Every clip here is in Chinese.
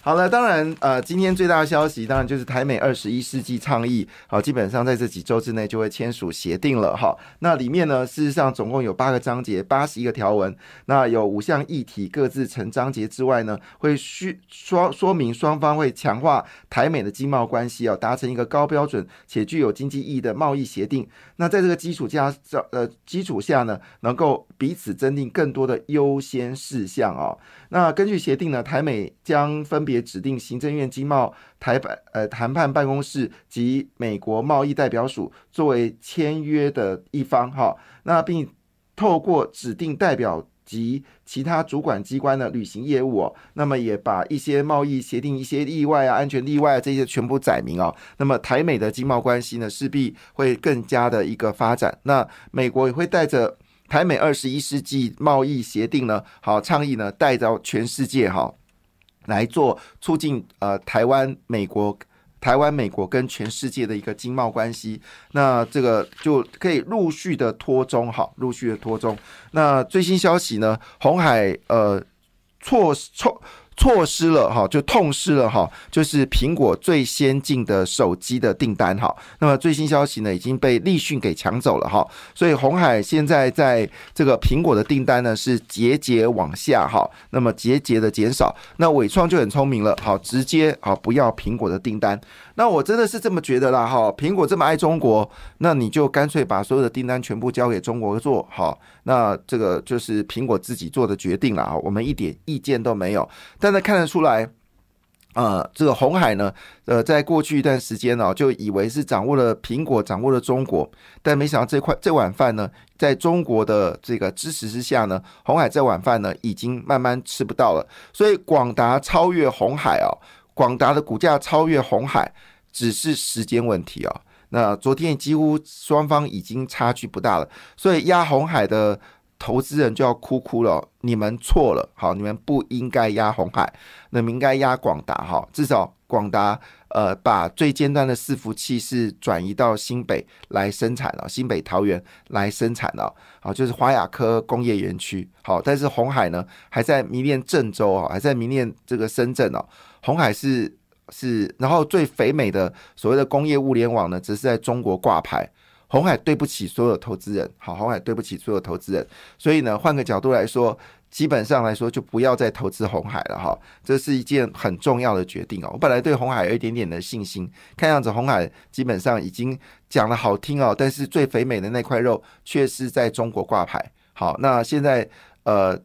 好了，当然，呃，今天最大的消息当然就是台美二十一世纪倡议，好，基本上在这几周之内就会签署协定了哈。那里面呢，事实上总共有八个章节，八十一个条文，那有五项议题各自成章节之外呢，会需说说明双方会强化台美的经贸关系啊，达成一个高标准且具有经济意义的贸易协定。那在这个基础下，呃基础下呢，能够彼此增订更多的优先事项啊。那根据协定呢，台美将分别。指定行政院经贸台办呃谈判办公室及美国贸易代表署作为签约的一方哈，那并透过指定代表及其他主管机关的履行业务哦，那么也把一些贸易协定一些例外啊、安全例外这些全部载明哦，那么台美的经贸关系呢势必会更加的一个发展，那美国也会带着台美二十一世纪贸易协定呢，好倡议呢带到全世界哈。来做促进呃台湾美国台湾美国跟全世界的一个经贸关系，那这个就可以陆续的拖中哈，陆续的拖中。那最新消息呢，红海呃错错。错错失了哈，就痛失了哈，就是苹果最先进的手机的订单哈。那么最新消息呢，已经被立讯给抢走了哈。所以红海现在在这个苹果的订单呢是节节往下哈，那么节节的减少。那伟创就很聪明了，好直接啊不要苹果的订单。那我真的是这么觉得啦哈，苹果这么爱中国，那你就干脆把所有的订单全部交给中国做好。那这个就是苹果自己做的决定了啊，我们一点意见都没有。但是看得出来，呃，这个红海呢，呃，在过去一段时间呢，就以为是掌握了苹果，掌握了中国，但没想到这块这碗饭呢，在中国的这个支持之下呢，红海这碗饭呢，已经慢慢吃不到了。所以广达超越红海哦。广达的股价超越红海，只是时间问题啊！那昨天几乎双方已经差距不大了，所以压红海的投资人就要哭哭了。你们错了，好，你们不应该压红海，那应该压广达哈。至少广达呃，把最尖端的伺服器是转移到新北来生产了，新北桃园来生产了，好，就是华亚科工业园区。好，但是红海呢，还在迷恋郑州啊，还在迷恋这个深圳哦。红海是是，然后最肥美的所谓的工业物联网呢，只是在中国挂牌。红海对不起所有投资人，好，红海对不起所有投资人。所以呢，换个角度来说，基本上来说就不要再投资红海了哈。这是一件很重要的决定哦。我本来对红海有一点点的信心，看样子红海基本上已经讲的好听哦，但是最肥美的那块肉却是在中国挂牌。好，那现在呃，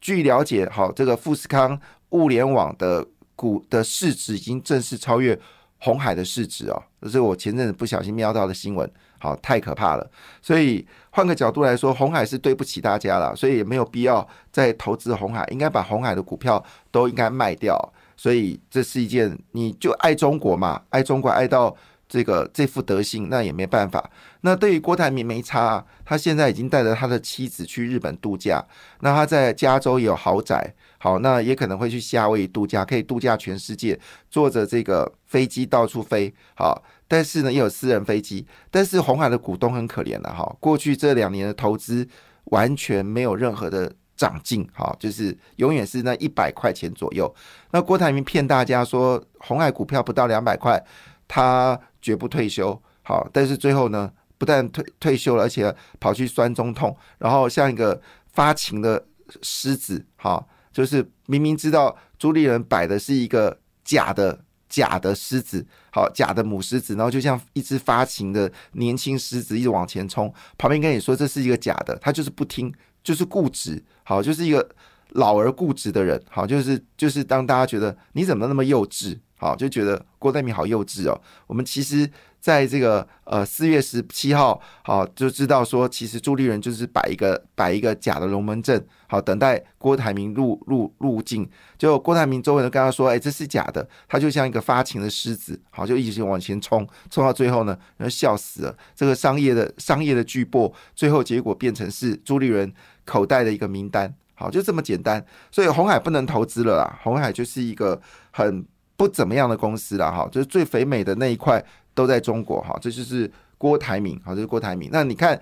据了解，好，这个富士康物联网的。股的市值已经正式超越红海的市值哦，这是我前阵子不小心瞄到的新闻，好，太可怕了。所以换个角度来说，红海是对不起大家了，所以也没有必要再投资红海，应该把红海的股票都应该卖掉。所以这是一件，你就爱中国嘛，爱中国爱到。这个这副德行，那也没办法。那对于郭台铭没差啊，他现在已经带着他的妻子去日本度假。那他在加州也有豪宅，好，那也可能会去夏威夷度假，可以度假全世界，坐着这个飞机到处飞。好，但是呢，也有私人飞机。但是红海的股东很可怜了哈，过去这两年的投资完全没有任何的长进，哈，就是永远是那一百块钱左右。那郭台铭骗大家说红海股票不到两百块。他绝不退休，好，但是最后呢，不但退退休了，而且跑去酸中痛，然后像一个发情的狮子，好，就是明明知道朱立人摆的是一个假的假的狮子，好，假的母狮子，然后就像一只发情的年轻狮子一直往前冲，旁边跟你说这是一个假的，他就是不听，就是固执，好，就是一个老而固执的人，好，就是就是当大家觉得你怎么那么幼稚。好，就觉得郭台铭好幼稚哦。我们其实在这个呃四月十七号，好就知道说，其实朱立伦就是摆一个摆一个假的龙门阵，好等待郭台铭入入入境。就郭台铭周围人跟他说：“哎，这是假的。”他就像一个发情的狮子，好就一直往前冲，冲到最后呢，人笑死了。这个商业的商业的巨擘，最后结果变成是朱立伦口袋的一个名单。好，就这么简单。所以红海不能投资了啦，红海就是一个很不怎么样的公司啦哈，就是最肥美的那一块都在中国哈，这就是郭台铭，好，这是郭台铭。那你看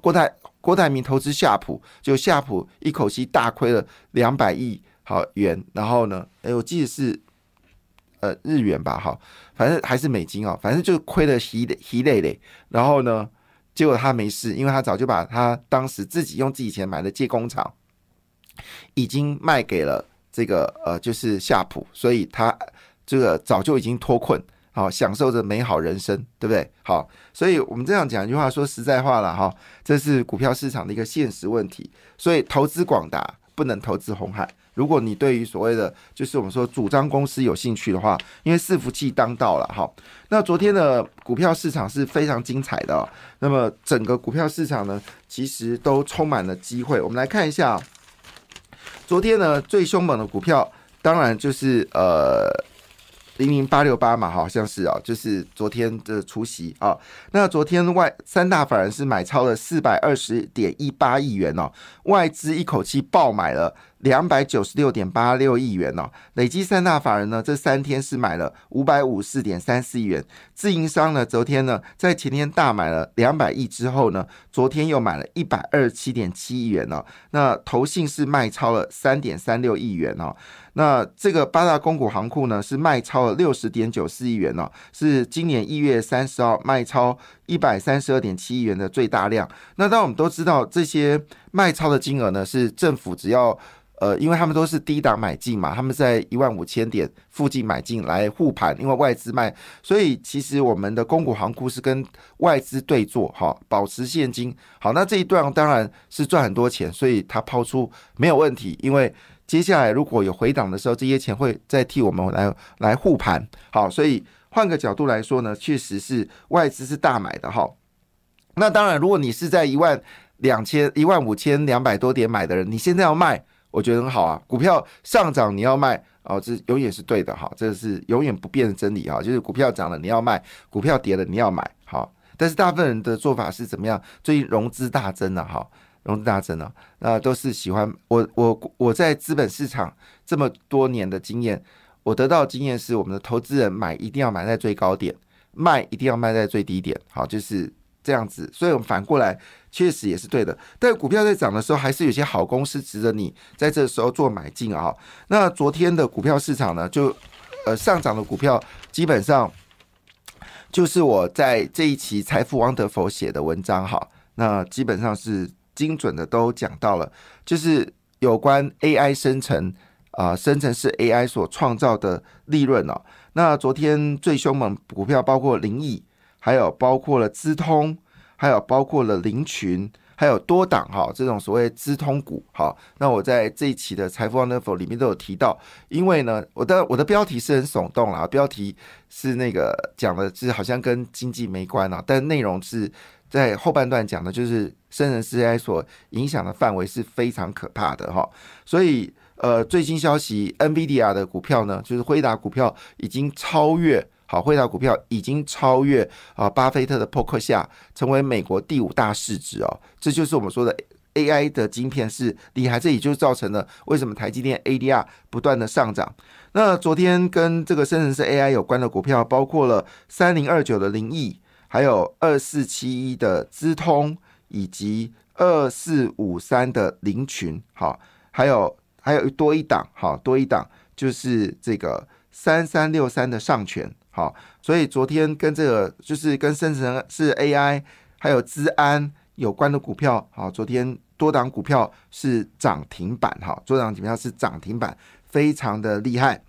郭台郭台铭投资夏普，就夏普一口气大亏了两百亿好元，然后呢，哎，我记得是呃日元吧，哈，反正还是美金哦，反正就亏了一一累累，然后呢？结果他没事，因为他早就把他当时自己用自己钱买的借工厂，已经卖给了这个呃，就是夏普，所以他这个早就已经脱困，好享受着美好人生，对不对？好，所以我们这样讲一句话，说实在话了哈，这是股票市场的一个现实问题，所以投资广达不能投资红海。如果你对于所谓的就是我们说主张公司有兴趣的话，因为伺服器当道了哈。那昨天的股票市场是非常精彩的，那么整个股票市场呢，其实都充满了机会。我们来看一下，昨天呢最凶猛的股票，当然就是呃。零零八六八嘛，好像是啊，就是昨天的除夕啊。那昨天外三大法人是买超了四百二十点一八亿元哦，外资一口气爆买了两百九十六点八六亿元哦，累计三大法人呢这三天是买了五百五四点三四亿元。自营商呢昨天呢在前天大买了两百亿之后呢，昨天又买了一百二十七点七亿元哦。那投信是卖超了三点三六亿元哦。那这个八大公股行库呢，是卖超了六十点九四亿元哦，是今年一月三十号卖超一百三十二点七亿元的最大量。那当我们都知道，这些卖超的金额呢，是政府只要呃，因为他们都是低档买进嘛，他们在一万五千点附近买进来护盘，因为外资卖，所以其实我们的公股行库是跟外资对坐，哈，保持现金。好，那这一段当然是赚很多钱，所以它抛出没有问题，因为。接下来如果有回档的时候，这些钱会再替我们来来护盘。好，所以换个角度来说呢，确实是外资是大买的哈。那当然，如果你是在一万两千、一万五千两百多点买的人，你现在要卖，我觉得很好啊。股票上涨你要卖哦，这永远是对的哈，这是永远不变的真理哈。就是股票涨了你要卖，股票跌了你要买。好，但是大部分人的做法是怎么样？最近融资大增了哈。融资大增了，那都是喜欢我我我在资本市场这么多年的经验，我得到的经验是，我们的投资人买一定要买在最高点，卖一定要卖在最低点，好就是这样子。所以我们反过来确实也是对的。但股票在涨的时候，还是有些好公司值得你在这时候做买进啊。那昨天的股票市场呢，就呃上涨的股票基本上就是我在这一期财富王德否写的文章哈，那基本上是。精准的都讲到了，就是有关 AI 生成啊，生成式 AI 所创造的利润哦。那昨天最凶猛股票包括灵异，还有包括了资通，还有包括了林群，还有多档哈，这种所谓资通股哈。那我在这一期的财富 Wonderful 里面都有提到，因为呢，我的我的标题是很耸动啦，标题是那个讲的是好像跟经济没关啊，但内容是。在后半段讲的，就是生成 AI 所影响的范围是非常可怕的哈，所以呃，最新消息，NVIDIA 的股票呢，就是辉达股票已经超越，好，惠达股票已经超越啊，巴菲特的伯克夏，成为美国第五大市值哦，这就是我们说的 AI 的晶片是厉害，这也就造成了为什么台积电 ADR 不断的上涨。那昨天跟这个生成式 AI 有关的股票，包括了三零二九的灵异。还有二四七一的资通，以及二四五三的林群，好，还有还有多一档，好，多一档就是这个三三六三的上权，好，所以昨天跟这个就是跟生成是 AI 还有资安有关的股票，好，昨天多档股票是涨停板，哈，多档股票是涨停板，非常的厉害。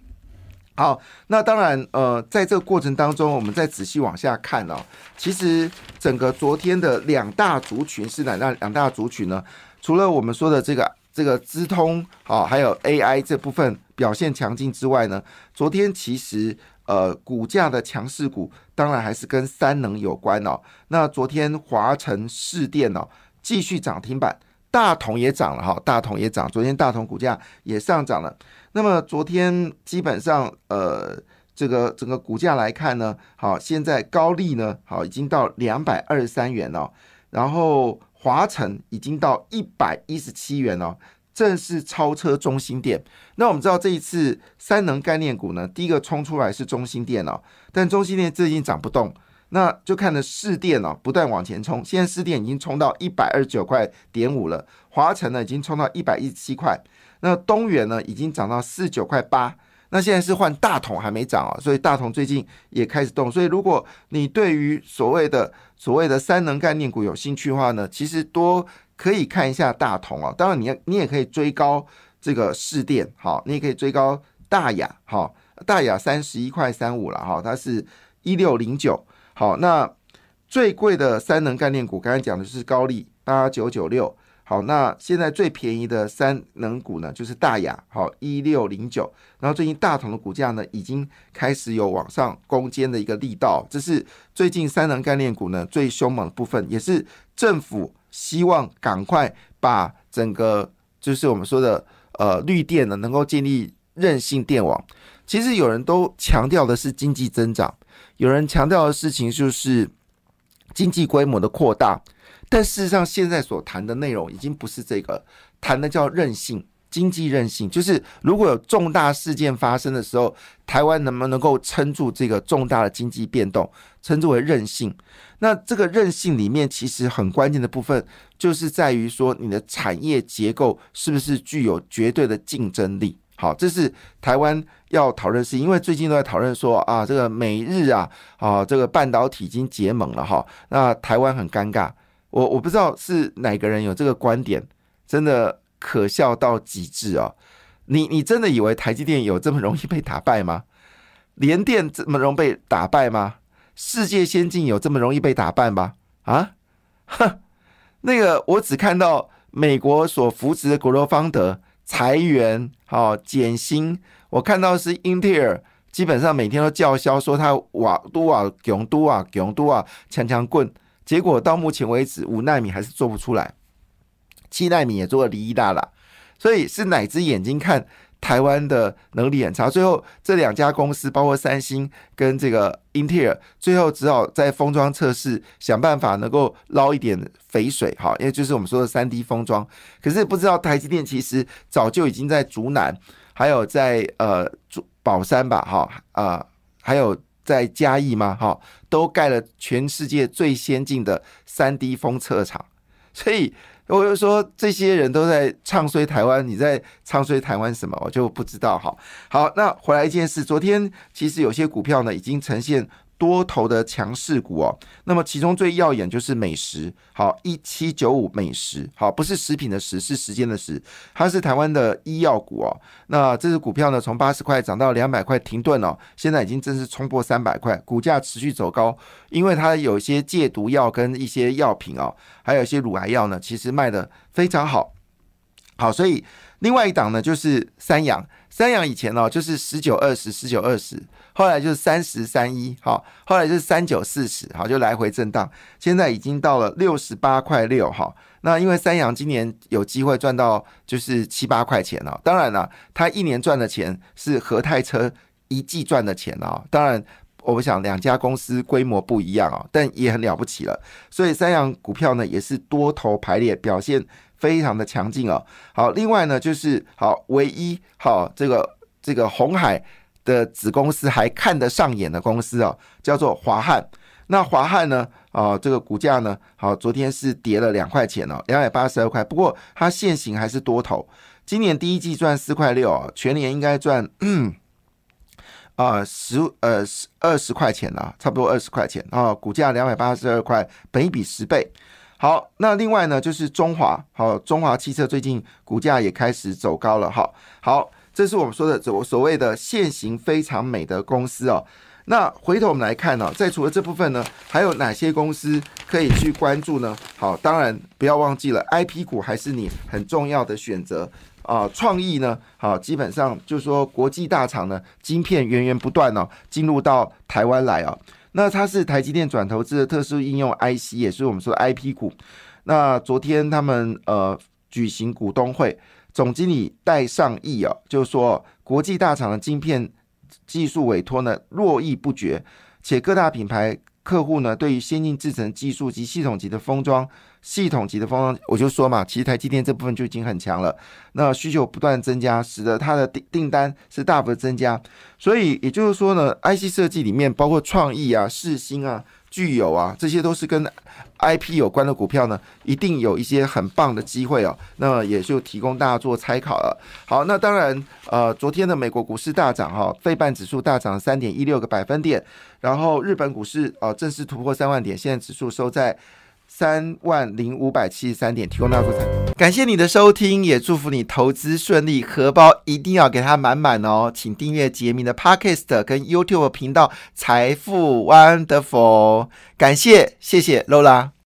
好，那当然，呃，在这个过程当中，我们再仔细往下看哦。其实整个昨天的两大族群是哪那两大族群呢？除了我们说的这个这个资通啊，还有 AI 这部分表现强劲之外呢，昨天其实呃股价的强势股，当然还是跟三能有关哦。那昨天华晨市电哦继续涨停板，大同也涨了哈，大同也涨，昨天大同股价也上涨了。那么昨天基本上，呃，这个整个股价来看呢，好，现在高利呢，好，已经到两百二十三元了，然后华晨已经到一百一十七元了，正式超车中心店。那我们知道这一次三能概念股呢，第一个冲出来是中心店哦，但中心店最近涨不动，那就看着市电哦不断往前冲，现在市电已经冲到一百二十九块点五了，华晨呢已经冲到一百一十七块，那东元呢已经涨到四十九块八。那现在是换大同还没涨啊，所以大同最近也开始动。所以如果你对于所谓的所谓的三能概念股有兴趣的话呢，其实多可以看一下大同啊。当然，你你也可以追高这个市电，好，你也可以追高大雅，好，大雅三十一块三五了哈，它是一六零九。好，那最贵的三能概念股，刚才讲的是高利八九九六。好，那现在最便宜的三能股呢，就是大雅，好一六零九。然后最近大同的股价呢，已经开始有往上攻坚的一个力道，这是最近三能概念股呢最凶猛的部分，也是政府希望赶快把整个就是我们说的呃绿电呢能够建立韧性电网。其实有人都强调的是经济增长，有人强调的事情就是经济规模的扩大。但事实上，现在所谈的内容已经不是这个，谈的叫韧性，经济韧性，就是如果有重大事件发生的时候，台湾能不能够撑住这个重大的经济变动，称之为韧性。那这个韧性里面，其实很关键的部分，就是在于说你的产业结构是不是具有绝对的竞争力。好，这是台湾要讨论，是因为最近都在讨论说啊，这个美日啊，啊，这个半导体已经结盟了哈，那台湾很尴尬。我我不知道是哪个人有这个观点，真的可笑到极致哦！你你真的以为台积电有这么容易被打败吗？联电这么容易被打败吗？世界先进有这么容易被打败吗？啊？哼，那个我只看到美国所扶持的国罗方德裁员，好减薪。我看到是英特尔，基本上每天都叫嚣说他瓦都瓦强都瓦强都瓦强强棍。结果到目前为止，五纳米还是做不出来，七纳米也做了离一大了，所以是哪只眼睛看台湾的能力很差？最后这两家公司，包括三星跟这个英特尔，最后只好在封装测试想办法能够捞一点肥水，哈，因为就是我们说的三 D 封装。可是不知道台积电其实早就已经在竹南，还有在呃宝山吧，哈啊，还有。在嘉义吗？哈，都盖了全世界最先进的三 D 封测厂，所以我就说这些人都在唱衰台湾，你在唱衰台湾什么？我就不知道。哈，好，那回来一件事，昨天其实有些股票呢已经呈现。多头的强势股哦，那么其中最耀眼就是美食，好一七九五美食，好不是食品的食，是时间的时，它是台湾的医药股哦。那这只股票呢，从八十块涨到两百块停顿哦，现在已经正式冲破三百块，股价持续走高，因为它有一些戒毒药跟一些药品哦，还有一些乳癌药呢，其实卖的非常好，好，所以另外一档呢就是三阳，三阳以前哦就是十九二十，十九二十。后来就是三十三一，好，后来就是三九四十，好，就来回震荡。现在已经到了六十八块六，哈。那因为三洋今年有机会赚到就是七八块钱哦。当然了，他一年赚的钱是和泰车一季赚的钱哦。当然，我们想两家公司规模不一样哦，但也很了不起了。所以三洋股票呢也是多头排列，表现非常的强劲哦。好，另外呢就是好唯一好这个这个红海。的子公司还看得上眼的公司哦，叫做华汉。那华汉呢？啊，这个股价呢？好，昨天是跌了两块钱哦，两百八十二块。不过它现行还是多头，今年第一季赚四块六，全年应该赚 啊十呃十二十块钱啊，差不多二十块钱啊。股价两百八十二块，本一比十倍。好，那另外呢，就是中华，好，中华汽车最近股价也开始走高了。哈，好。这是我们说的所所谓的现行非常美的公司哦。那回头我们来看呢，在除了这部分呢，还有哪些公司可以去关注呢？好，当然不要忘记了，I P 股还是你很重要的选择啊。创意呢，好，基本上就是说国际大厂呢，晶片源源不断哦，进入到台湾来啊。那它是台积电转投资的特殊应用 I C，也是我们说的 I P 股。那昨天他们呃举行股东会。总经理戴尚义啊，就是说国际大厂的晶片技术委托呢络绎不绝，且各大品牌客户呢，对于先进制程技术及系统级的封装、系统级的封装，我就说嘛，其实台积电这部分就已经很强了。那需求不断增加，使得它的订订单是大幅的增加。所以也就是说呢，IC 设计里面包括创意啊、世新啊。具有啊，这些都是跟 IP 有关的股票呢，一定有一些很棒的机会哦。那也就提供大家做参考了。好，那当然，呃，昨天的美国股市大涨哈，费半指数大涨三点一六个百分点，然后日本股市呃正式突破三万点，现在指数收在。三万零五百七十三点，提供大家做参考。感谢你的收听，也祝福你投资顺利，荷包一定要给它满满哦。请订阅杰明的 Podcast 跟 YouTube 频道《财富 Wonderful》。感谢，谢谢 Lola。